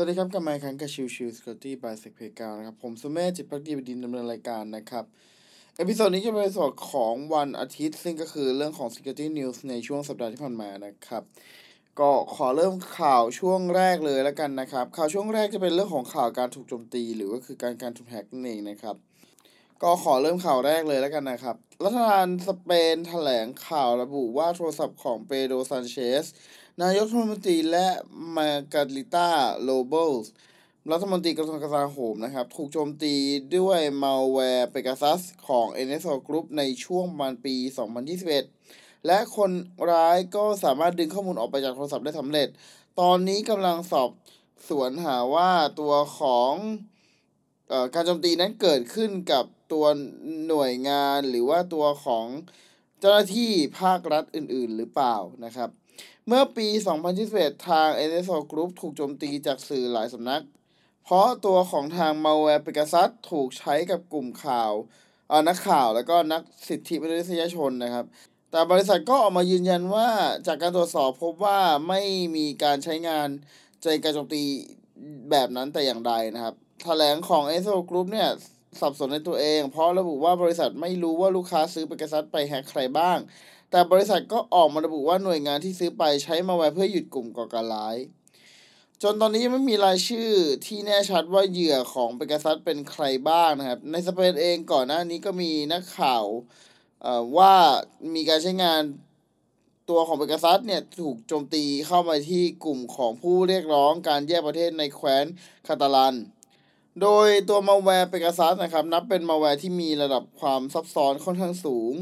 สวัสดีครับกลับมาอีกครั้งกับชิวชิว Security by เซกเพกานะครับ ผมสุเมธจิตพักดีบดินดำเนินรายการนะครับ episode นี้จะเป็นส่วนของวันอาทิตย์ ซึ่งก็คือเรื่องของ Security News ในช่วงสัปดาห์ที่ผ่านมานะครับ ก็ขอเริ่มข่าวช่วงแรกเลยแล้วกันนะครับ ข่าวช่วงแรกจะเป็นเรื่องของข่าวการถูกโจมตี หรือว่าคือการการถูกแฮกนั่นเองนะครับ ก็ขอเริ่มข่าวแรกเลยแล้วกันนะครับ รัฐบาลสเปนแถลงข่าวระบุว่าโทรศัพท์ของเปโดซันเชส นายกรัฐมนตรีและมาการิต้าโลเบลส์รัฐมนตรีกระทรวงกลาโหมนะครับ ถูกโจมตีด้วยมัลแวร์เปกาซัสของ NSO Group ในช่วงประมาณปี 2021 และคนร้ายก็สามารถดึงข้อมูลออกไปจากโทรศัพท์ได้สำเร็จ ตอนนี้กำลังสอบสวนหาว่าตัวของเอ่อการโจมตีนั้นเกิดขึ้นกับตัวหน่วยงานหรือว่าตัวของ เจ้าหน้าที่ภาครัฐอื่น ๆ หรือเปล่านะครับ เมื่อปี 2021 ทาง NSO Group ถูกโจมตีจากสื่อหลายสำนัก เพราะตัวของทาง malware Pegasus ถูกใช้กับกลุ่มข่าวนักข่าวแล้วก็นักสิทธิมนุษยชนนะครับ แต่บริษัทก็ออกมายืนยันว่าจากการตรวจสอบพบว่าไม่มีการใช้งานใจการโจมตีแบบนั้นแต่อย่างใดนะครับแถลงของ NSO Group เนี่ย สับสนในตัวเอง เพราะระบุว่าบริษัทไม่รู้ว่าลูกค้าซื้อ Pegasus ไปแฮกใครบ้าง แต่บริษัทก็ออกมาระบุว่าหน่วยงานที่ซื้อไปใช้มาแวร์เพื่อหยุดกลุ่มก่อการร้าย จนตอนนี้ยังไม่มีรายชื่อที่แน่ชัดว่าเหยื่อของเปกซัสเป็นใครบ้างนะครับ ในสเปนเองก่อนหน้านี้ก็มีนักข่าวว่ามีการใช้งานตัวของเปกซัสเนี่ยถูกโจมตีเข้ามาที่กลุ่มของผู้เรียกร้องการแยกประเทศในแคว้นคาตาลัน โดยตัวมาแวร์เปกาซัสนะครับ นับเป็นมาแวร์ที่มีระดับความซับซ้อนค่อนข้างสูง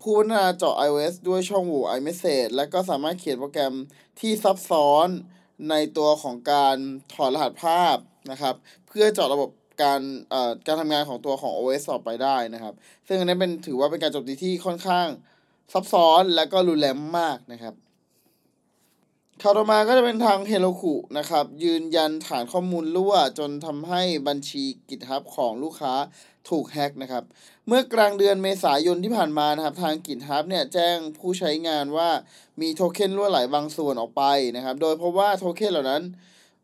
ผู้พัฒนาเจาะ iOS ด้วยช่องโหว่ iMessage และก็สามารถเขียนโปรแกรมที่ซับซ้อนในตัวของการถอดรหัสภาพนะครับ เพื่อเจาะระบบการการทำงานของตัวของ OS ต่อไปได้นะครับ ซึ่งอันนี้เป็นถือว่าเป็นการโจมตีที่ค่อนข้างซับซ้อนและก็รุนแรงมากนะครับ ข่าวต่อมาก็จะเป็นทางเฮโ o คุนะครับ ยืนยันฐานข้อมูลรั่วจนทำให้บัญชี GitHub ของลูกค้าถูกแฮ็กนะครับ เมื่อกลางเดือนเมษายนที่ผ่านมานะครับทาง GitHub เนี่ยแจ้งผู้ใช้งานว่ามีโทเค็นรั่วไหลบางส่วนออกไปนะครับ โดยเพราะว่าโทเค็นเหล่านั้น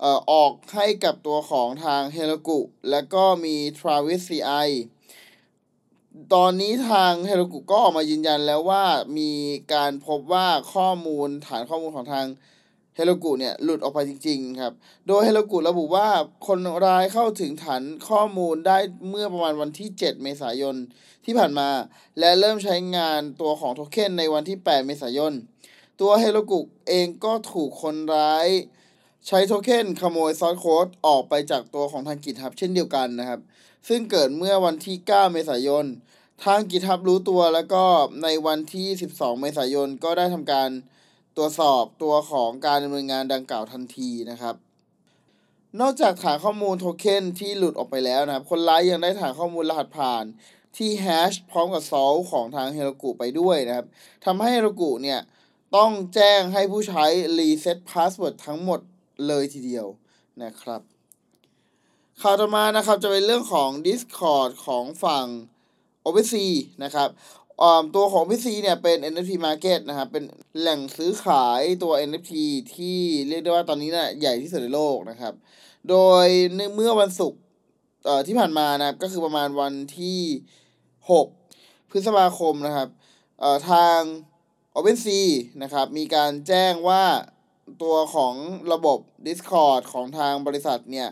เอ่อออกให้กับตัวของทางเฮโ o กุและก็มี Travis CI ตอนนี้ทางเฮโ o กุก็ออกมายืนยันแล้วว่ามีการพบว่าข้อมูลฐานข้อมูลของทาง เฮโ o กุเนี่ยหลุดออกไปจริง ๆ ครับ โดยเฮโ o กุระบุว่าคนร้ายเข้าถึงฐานข้อมูลได้เมื่อประมาณวันที่ 7 เมษายนที่ผ่านมา และเริ่มใช้งานตัวของโทเค็นในวันที่ 8 เมษายน ตัวเฮโ o กุเองก็ถูกคนร้ายใช้โทเค็นขโมยซอสโค้ดออกไปจากตัวของทาง GitHub เช่นเดียวกันนะครับ ซึ่งเกิดเมื่อวันที่ 9 เมษายน ทาง GitHub รู้ตัวแล้วก็ในวันที่ 12 เมษายนก็ได้ทำการ ตรวจสอบตัวของการดำเนินงานดังกล่าวทันทีนะครับ นอกจากฐานข้อมูลโทเค็นที่หลุดออกไปแล้วนะครับ คนร้ายยังได้ฐานข้อมูลรหัสผ่านที่แฮชพร้อมกับซอลของทางเฮโ o กุไปด้วยนะครับทำให้เฮโ o กุเนี่ยต้องแจ้งให้ผู้ใช้ reset password ทั้งหมดเลยทีเดียวนะครับ ข่าวต่อมานะครับจะเป็นเรื่องของ Discord ของฝั่ง OpenSea นะครับ ตัวของ OpenSea เนี่ยเป็น NFT Market นะครับ เป็นแหล่งซื้อขายตัว NFT ที่เรียกได้ว่าตอนนี้นะ่ะใหญ่ที่สุดในโลกนะครับ โดยในเมื่อวันศุกร์ที่ผ่านมานะครับ ก็คือประมาณวันที่ 6 พฤษภาคมนะครับทาง OpenSea นะครับ มีการแจ้งว่าตัวของระบบ Discord ของทางบริษัทเนี่ย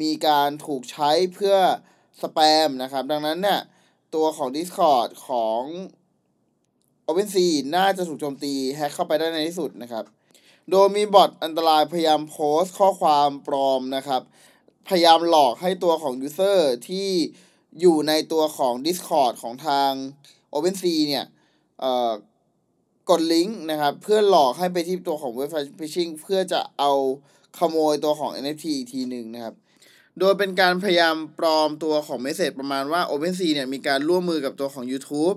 มีการถูกใช้เพื่อสแปมนะครับ ดังนั้นเนี่ย ตัวของ Discord ของ OpenSea น่าจะถูกโจมตีแฮกเข้าไปได้ในที่สุดนะครับ โดยมีบอทอันตรายพยายามโพสต์ข้อความปลอมนะครับ พยายามหลอกให้ตัวของ User ที่อยู่ในตัวของ Discord ของทาง OpenSea เนี่ยกดลิงก์นะครับ เพื่อหลอกให้ไปที่ตัวของเว็บไซต์ phishing เพื่อจะเอาขโมยตัวของ NFT อีกทีหนึ่งนะครับ โดยเป็นการพยายามปลอมตัวของเมสเซจประมาณว่า OpenSea เนี่ยมีการร่วมมือกับตัวของ YouTube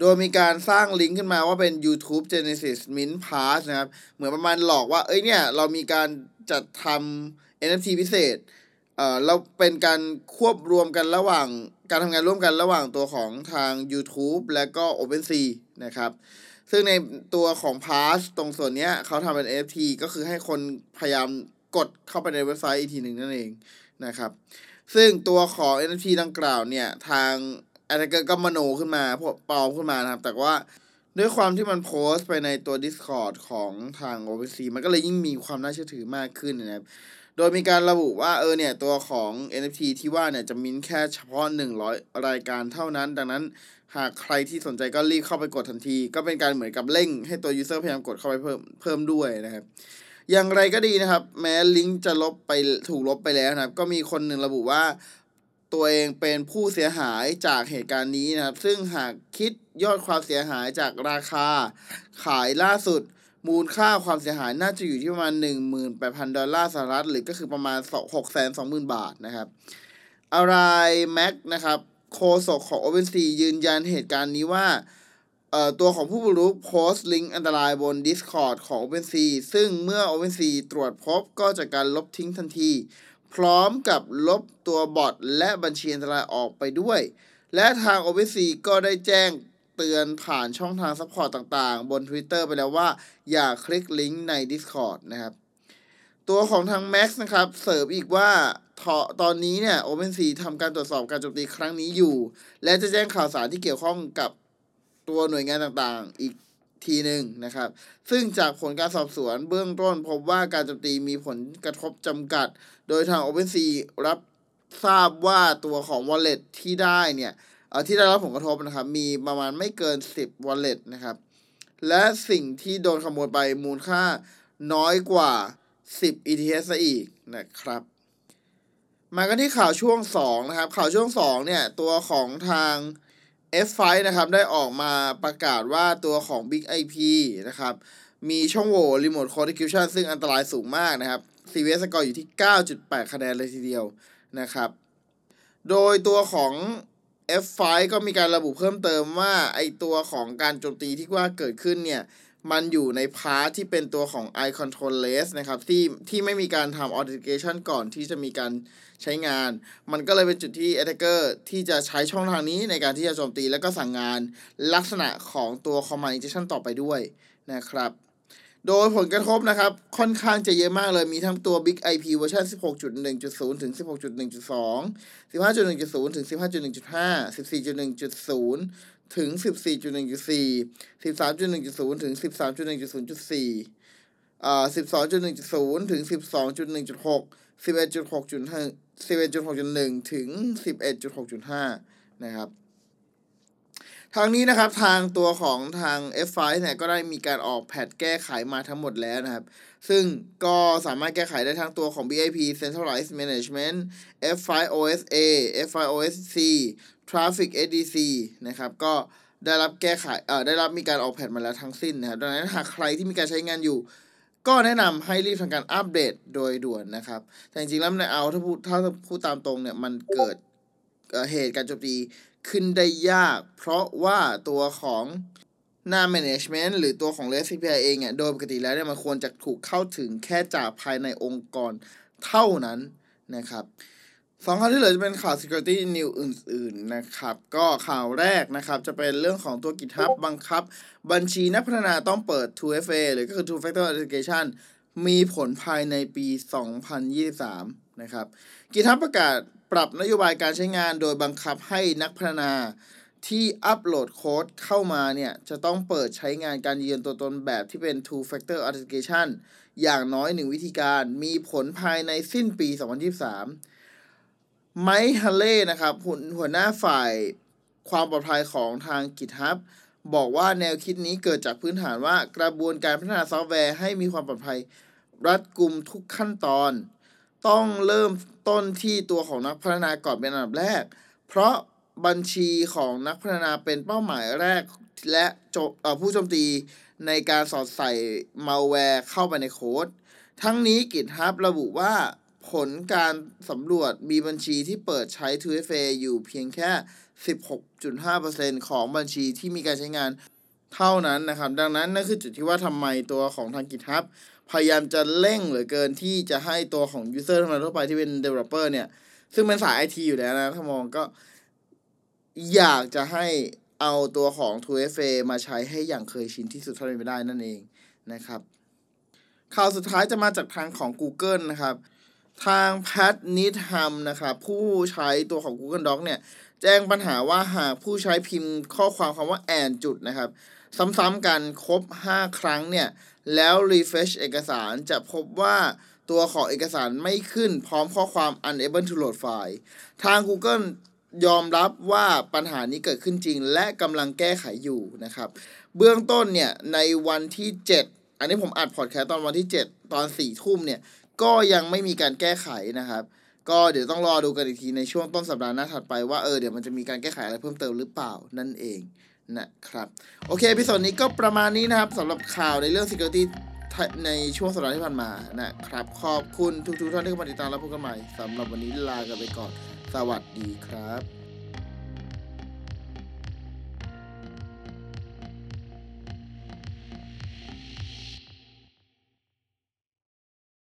โดยมีการสร้างลิงก์ขึ้นมาว่าเป็น YouTube Genesis Mint Pass นะครับ เหมือนประมาณหลอกว่า เอ้ยเนี่ย เรามีการจัดทำ NFT พิเศษ เอ่อเราเป็นการควบรวมกันระหว่าง การทำงานร่วมกันระหว่างตัวของทาง YouTube และก็ OpenSea นะครับ ซึ่งในตัวของ Pass ตรงส่วนเนี้ยเขาทำเป็น NFT ก็คือให้คนพยายามกดเข้าไปในเว็บไซต์อีกทีหนึ่งนั่นเอง นะครับ ซึ่งตัวของ NFT ดังกล่าวเนี่ย ทางอาร์เกอร์ก็มโนขึ้นมาพวกปลอมขึ้นมานะครับ แต่ว่าด้วยความที่มันโพสต์ไปในตัว Discord ของทาง OpenSea มันก็เลยยิ่งมีความน่าเชื่อถือมากขึ้นนะครับ โดยมีการระบุว่าเออเนี่ย ตัวของ NFT ที่ว่าเนี่ย จะมินแค่เฉพาะ 100 รายการเท่านั้น ดังนั้นหากใครที่สนใจก็รีบเข้าไปกดทันที ก็เป็นการเหมือนกับเร่งให้ตัว user พยายามกดเข้าไปเพิ่มเพิ่มด้วยนะครับ อย่างไรก็ดีนะครับ แม้ลิงก์จะลบไปถูกลบไปแล้วนะครับ ก็มีคนหนึ่งระบุว่า ตัวเองเป็นผู้เสียหายจากเหตุการณ์นี้นะครับ ซึ่งหากคิดยอดความเสียหายจากราคา ขายล่าสุด มูลค่าความเสียหายน่าจะอยู่ที่ประมาณ 18,000 ดอลลาร์สหรัฐ หรือก็คือประมาณ 620,000 บาทนะครับ Allie Mack นะครับโฆษกของ OpenSea ยืนยันเหตุการณ์นี้ว่า เอ่อตัวของผู้บุกรุกโพสต์ลิงก์อันตรายบน Discord ของ OpenSea ซึ่งเมื่อ OpenSea ตรวจพบก็จะการลบทิ้งทันที พร้อมกับลบตัว bot และบัญชีอันตรายออกไปด้วย และทาง OpenSea ก็ได้แจ้งเตือนผ่านช่องทาง support ต่างๆ บน Twitter ไปแล้วว่า อย่าคลิกลิงก์ใน Discord นะครับ ตัวของทาง Max นะครับ เสริมอีกว่าตอนนี้เนี่ย OpenSea ทำการตรวจสอบการโจมตีครั้งนี้อยู่ และจะแจ้งข่าวสารที่เกี่ยวข้องกับ ตัวหน่วยงานต่างๆ อีกทีหนึ่งนะครับ ซึ่งจากผลการสอบสวนเบื้องต้นพบว่าการโจมตีมีผลกระทบจำกัด โดยทาง OpenSea รับทราบว่าตัวของ Wallet ที่ได้เนี่ยที่ได้รับผลกระทบนะครับ มีประมาณไม่เกิน 10 wallet นะครับ และสิ่งที่โดนขโมยไปมูลค่าน้อยกว่า 10 ETH ซะอีกนะครับ มากันที่ข่าวช่วง 2 นะครับ ข่าวช่วง 2 เนี่ย ตัวของทาง F5 นะครับได้ออกมาประกาศว่าตัวของ Big IP นะครับมีช่องโหว่ Remote Code Execution ซึ่งอันตรายสูงมากนะครับ CVS score อยู่ที่ 9.8 คะแนนเลยทีเดียวนะครับ โดยตัวของ F5 ก็มีการระบุเพิ่มเติมว่าไอตัวของการโจมตีที่ว่าเกิดขึ้นเนี่ย มันอยู่ใน part ที่เป็นตัวของ iControl REST นะครับที่ที่ไม่มีการทำ authentication ก่อนที่จะมีการใช้งาน มันก็เลยเป็นจุดที่ attacker ที่จะใช้ช่องทางนี้ในการที่จะโจมตีแล้วก็สั่งงานลักษณะของตัว command injection ต่อไปด้วยนะครับ โดยผลกระทบนะครับ ค่อนข้างจะเยอะมากเลยมีทั้งตัว BIG-IP เวอร์ชัน16.1.0 ถึง 16.1.2 15.1.0 ถึง 15.1.5 14.1.0 ถึง 14.1.4 13.1.0 ถึง 13.1.0.4อ่า12.1.0 ถึง 12.1.6 11.6.1 11.6.1 ถึง 11.6.5 นะครับ ทางนี้นะครับทางตัวของทาง F5 เนี่ยก็ได้มีการออกแพทแก้ไขมาทั้งหมดแล้วนะครับ ซึ่งก็สามารถแก้ไขได้ทั้งตัวของ BIP Centralized Management F5 OSA F5 OSC Traffic SDC นะครับก็ได้รับแก้ไขเอ่อได้รับมีการออกแพทมาแล้วทั้งสิ้นนะครับดังนั้นหากใครที่มีการใช้งานอยู่ ก็แนะนำให้รีบทำการอัปเดตโดยด่วนนะครับ แต่จริงๆแล้วในเอาถ้าพูดถ้าพูดตามตรงเนี่ยมันเกิดเหตุการโจมตี ขึ้นได้ยาก เพราะว่าตัวของหน้า management หรือตัวของ REST API เองเนี่ยโดยปกติแล้วเนี่ยมันควรจะถูกเข้าถึงแค่จากภายในองค์กรเท่านั้นนะครับสองข่าวที่เหลือจะเป็นข่าว security news อื่น ๆ นะครับ ก็ข่าวแรกนะครับจะเป็นเรื่องของตัว GitHub บังคับ บัญชีนักพัฒนาต้องเปิด 2FA หรือก็คือ two factor authentication มีผลภายในปี 2023 นะครับ GitHub ประกาศ ปรับนโยบายการใช้งานโดยบังคับให้นักพัฒนาที่อัปโหลดโค้ดเข้ามาเนี่ย จะต้องเปิดใช้งานการยืนยันตัวตนแบบที่เป็น two factor authentication อย่างน้อยหนึ่งวิธีการมีผลภายในสิ้นปี 2023 ไมค์ฮัลเล่นะครับหัวหน้าฝ่ายความปลอดภัยของทาง GitHub บอกว่าแนวคิดนี้เกิดจากพื้นฐานว่ากระบวนการพัฒนาซอฟต์แวร์ให้มีความปลอดภัย รัดกุมทุกขั้นตอน ต้องเริ่มต้นที่ตัวของนักพัฒนาก่อนเป็นอันดับแรก เพราะบัญชีของนักพัฒนาเป็นเป้าหมายแรกและผู้โจมตีในการสอดใส่มาแวร์เข้าไปในโค้ด ทั้งนี้ GitHub ระบุว่าผลการสำรวจมีบัญชีที่เปิดใช้ 2FA อยู่เพียงแค่ 16.5%ของบัญชีที่มีการใช้งาน เท่านั้นนะครับ ดังนั้นนั่นคือจุดที่ว่าทำไมตัวของทาง GitHub พยายามจะเร่งเหลือเกินที่จะให้ตัวของ user ธรรมดาทั่วไปที่เป็น developer เนี่ย ซึ่งเป็นสาย IT อยู่แล้วนะ ถ้ามองก็อยากจะให้เอาตัวของ 2FA มาใช้ให้อย่างเคยชินที่สุดเท่าที่ไปได้นั่นเองนะครับข่าวสุดท้ายจะมาจากทางของ Google นะครับ ทางแพทนิทฮัมนะครับ ผู้ใช้ตัวของ Google Doc เนี่ย แจ้งปัญหาว่าหากผู้ใช้พิมพ์ข้อความคำว่าแอนจุดนะครับ ซ้ำๆกันครบ 5 ครั้งเนี่ย แล้ว refresh เอกสารจะพบว่าตัวของเอกสารไม่ขึ้นพร้อมข้อความ unable to load file ทาง Google ยอมรับว่าปัญหานี้เกิดขึ้นจริง และกำลังแก้ไขอยู่นะครับ เบื้องต้นเนี่ยในวันที่ 7 อันนี้ผมอัดพอดแคสต์ตอนวันที่ 7 ตอน4ทุ่มเนี่ย ก็ยังไม่มีการแก้ไขนะครับ ก็เดี๋ยวต้องรอดูกันอีกทีในช่วงต้นสัปดาห์หน้าถัดไปว่าเออเดี๋ยวมันจะมีการแก้ไขอะไรเพิ่มเติมหรือเปล่านั่นเองนะครับ โอเคพิสดนี้ก็ประมาณนี้นะครับสำหรับข่าวในเรื่อง security ในช่วงสัปดาห์ที่ผ่านมานะครับ ขอบคุณทุกๆท่านที่เข้ามาติดตามและพบกันใหม่สำหรับวันนี้ลากันไปก่อน สวัสดีครับ